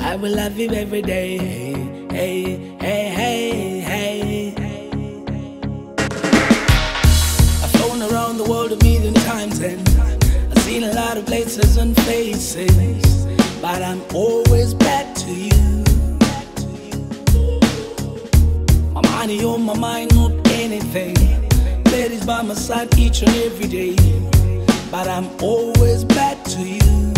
I will love you every day. Hey, hey, hey, hey. Hey. I've flown around the world a million times and I've seen a lot of places and faces, but I'm always back to you. My money on my mind, not anything. Ladies by my side each and every day, but I'm always back to you.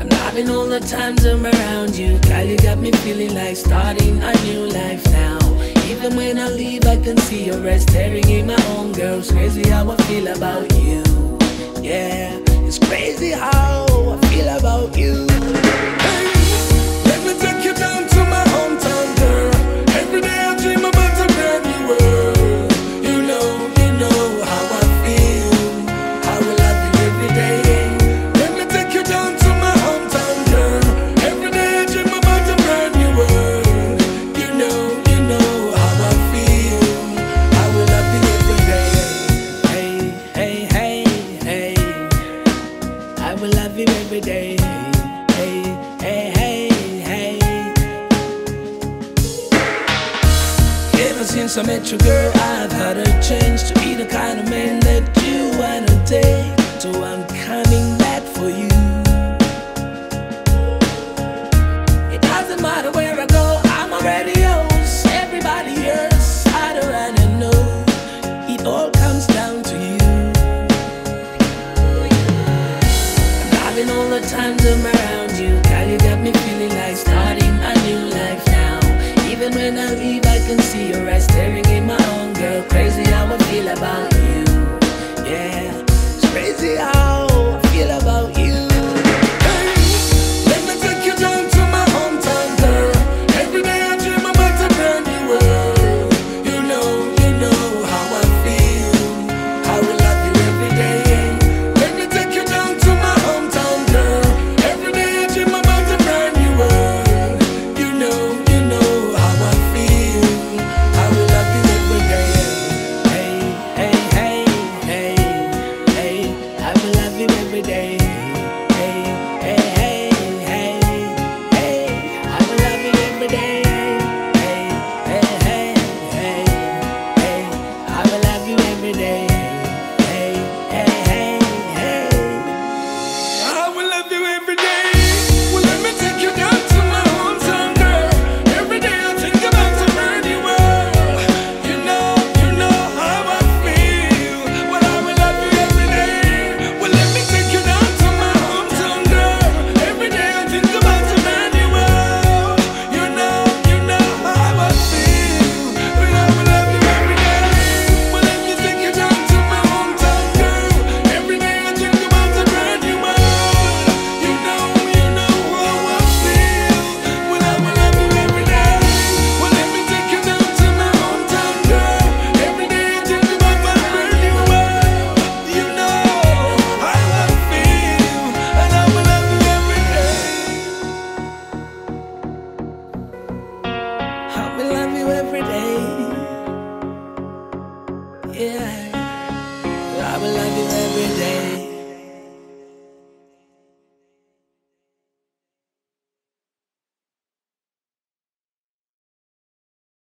I'm loving all the times I'm around you. Girl, you got me feeling like starting a new life now. Even when I leave, I can see your eyes staring in my own girls. Crazy how I feel about you. Yeah, it's crazy how I feel about you. Since I met you, girl, I've had a change to be the kind of man that you wanna take. So I'm coming back for you. It doesn't matter where I go, I'm already yours. Everybody else, I don't wanna know. It all comes down to you. I'm all the times I'm around feel about you. Yeah, it's crazy how love you every day.